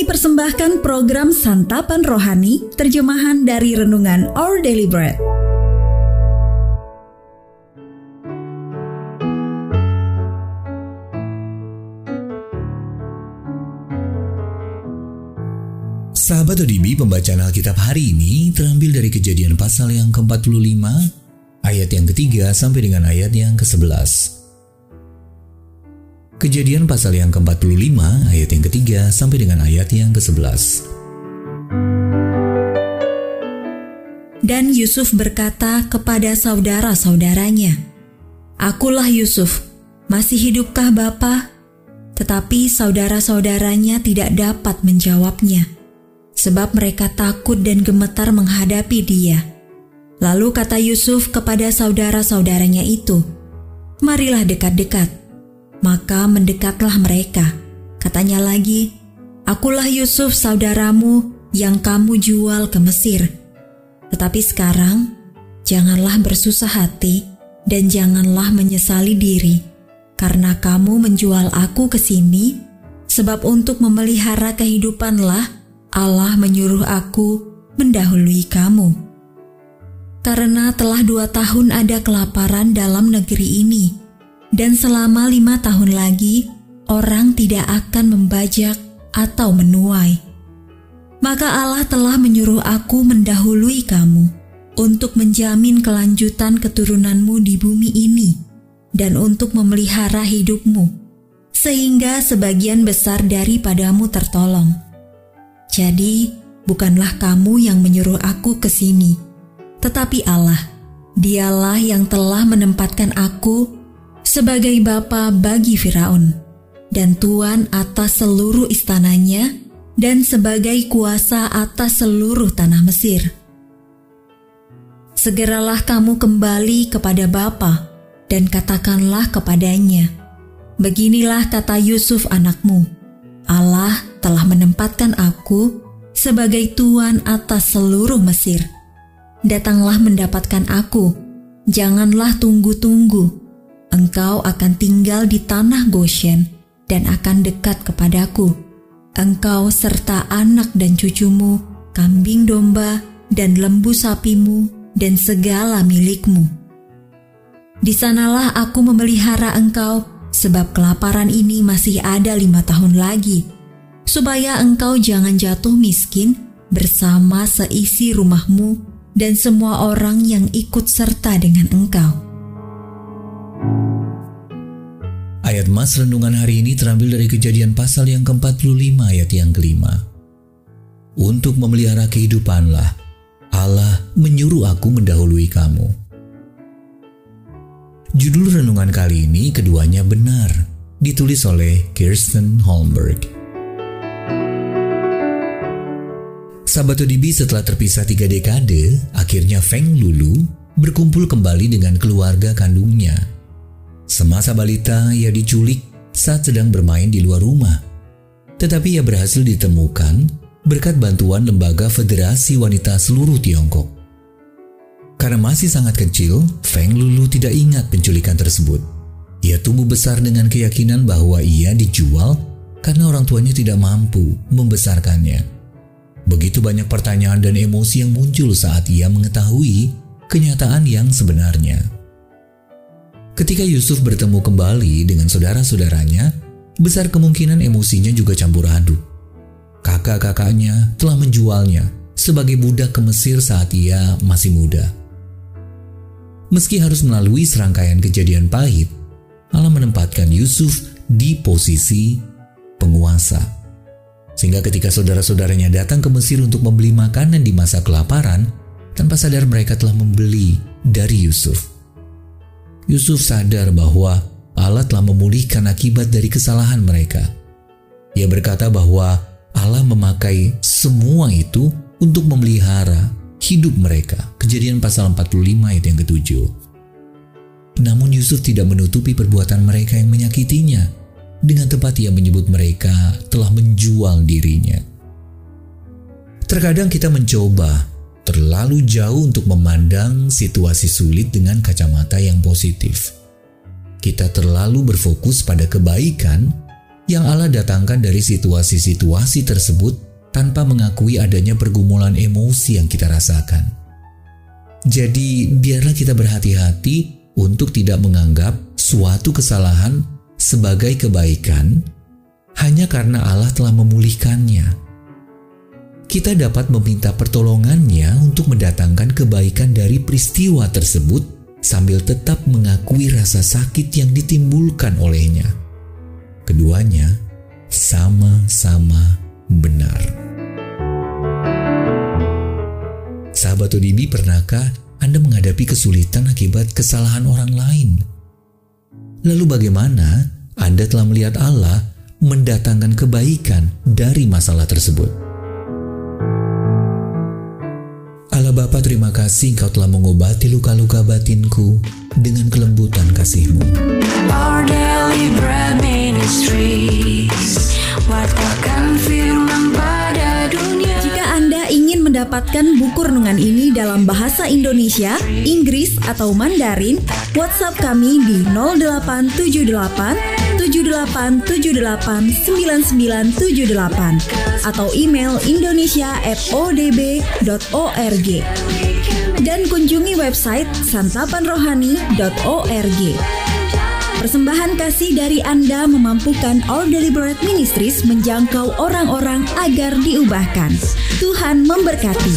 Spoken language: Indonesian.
Kami persembahkan program Santapan Rohani, terjemahan dari Renungan Our Daily Bread. Sahabat ODB, pembacaan Alkitab hari ini terambil dari kejadian pasal yang ke-45, ayat yang ketiga sampai dengan ayat yang ke-11. Kejadian pasal yang ke-45, ayat yang ketiga sampai dengan ayat yang ke-11. Dan Yusuf berkata kepada saudara-saudaranya, Akulah Yusuf, masih hidupkah Bapa? Tetapi saudara-saudaranya tidak dapat menjawabnya sebab mereka takut dan gemetar menghadapi dia. Lalu kata Yusuf kepada saudara-saudaranya itu, "Marilah dekat-dekat." Maka mendekatlah mereka. Katanya lagi, "Akulah Yusuf, saudaramu yang kamu jual ke Mesir. Tetapi sekarang, janganlah bersusah hati dan janganlah menyesali diri, karena kamu menjual aku ke sini, sebab untuk memelihara kehidupanlah." Allah menyuruh aku mendahului kamu. Karena telah dua tahun ada kelaparan dalam negeri ini, dan selama lima tahun lagi orang tidak akan membajak atau menuai. Maka Allah telah menyuruh aku mendahului kamu untuk menjamin kelanjutan keturunanmu di bumi ini dan untuk memelihara hidupmu, sehingga sebagian besar daripadamu tertolong. Jadi, bukanlah kamu yang menyuruh aku ke sini, tetapi Allah. Dialah yang telah menempatkan aku sebagai bapa bagi Firaun dan tuan atas seluruh istananya dan sebagai kuasa atas seluruh tanah Mesir. Segeralah kamu kembali kepada Bapa dan katakanlah kepadanya, Beginilah kata Yusuf anakmu, Allah telah menempatkan aku sebagai tuan atas seluruh Mesir. Datanglah mendapatkan aku, janganlah tunggu-tunggu. Engkau akan tinggal di tanah Goshen dan akan dekat kepadaku. Engkau serta anak dan cucumu, kambing domba, dan lembu sapimu, dan segala milikmu. Di sanalah aku memelihara engkau sebab kelaparan ini masih ada lima tahun lagi, supaya engkau jangan jatuh miskin bersama seisi rumahmu dan semua orang yang ikut serta dengan engkau. Ayat Mas Renungan hari ini terambil dari kejadian pasal yang ke-45 ayat yang kelima. Untuk memelihara kehidupanlah, Allah menyuruh aku mendahului kamu. Judul renungan kali ini keduanya benar, ditulis oleh Kirsten Holmberg. Sahabat ODB setelah terpisah tiga dekade, akhirnya Feng Lulu berkumpul kembali dengan keluarga kandungnya. Semasa balita, ia diculik saat sedang bermain di luar rumah. Tetapi ia berhasil ditemukan berkat bantuan Lembaga Federasi Wanita Seluruh Tiongkok. Karena masih sangat kecil, Feng Lulu tidak ingat penculikan tersebut. Ia tumbuh besar dengan keyakinan bahwa ia dijual karena orang tuanya tidak mampu membesarkannya. Begitu banyak pertanyaan dan emosi yang muncul saat ia mengetahui kenyataan yang sebenarnya. Ketika Yusuf bertemu kembali dengan saudara-saudaranya, besar kemungkinan emosinya juga campur aduk. Kakak-kakaknya telah menjualnya sebagai budak ke Mesir saat ia masih muda. Meski harus melalui serangkaian kejadian pahit, Allah menempatkan Yusuf di posisi penguasa. Sehingga ketika saudara-saudaranya datang ke Mesir untuk membeli makanan di masa kelaparan, tanpa sadar mereka telah membeli dari Yusuf. Yusuf sadar bahwa Allah telah memulihkan akibat dari kesalahan mereka. Ia berkata bahwa Allah memakai semua itu untuk memelihara hidup mereka. Kejadian pasal 45 ayat yang ketujuh. Namun Yusuf tidak menutupi perbuatan mereka yang menyakitinya. Dengan tepat ia menyebut mereka telah menjual dirinya. Terkadang kita mencoba terlalu jauh untuk memandang situasi sulit dengan kacamata yang positif. Kita terlalu berfokus pada kebaikan yang Allah datangkan dari situasi-situasi tersebut tanpa mengakui adanya pergumulan emosi yang kita rasakan. Jadi, biarlah kita berhati-hati untuk tidak menganggap suatu kesalahan sebagai kebaikan hanya karena Allah telah memulihkannya. Kita dapat meminta pertolongannya untuk mendatangkan kebaikan dari peristiwa tersebut sambil tetap mengakui rasa sakit yang ditimbulkan olehnya keduanya sama-sama benar. Sahabat ODB, pernahkah Anda menghadapi kesulitan akibat kesalahan orang lain? Lalu bagaimana Anda telah melihat Allah mendatangkan kebaikan dari masalah tersebut? Bapa terima kasih Engkau telah mengobati luka-luka batinku dengan kelembutan kasih-Mu. Our daily bread ministries Wartakan firman pada dunia Jika Anda ingin mendapatkan buku renungan ini dalam bahasa Indonesia, Inggris, atau Mandarin, WhatsApp kami di 0878 7878 9978 atau email indonesia@odb.org dan kunjungi website santapanrohani.org. Persembahan kasih dari Anda memampukan All Deliberate Ministries menjangkau orang-orang agar diubahkan. Tuhan memberkati.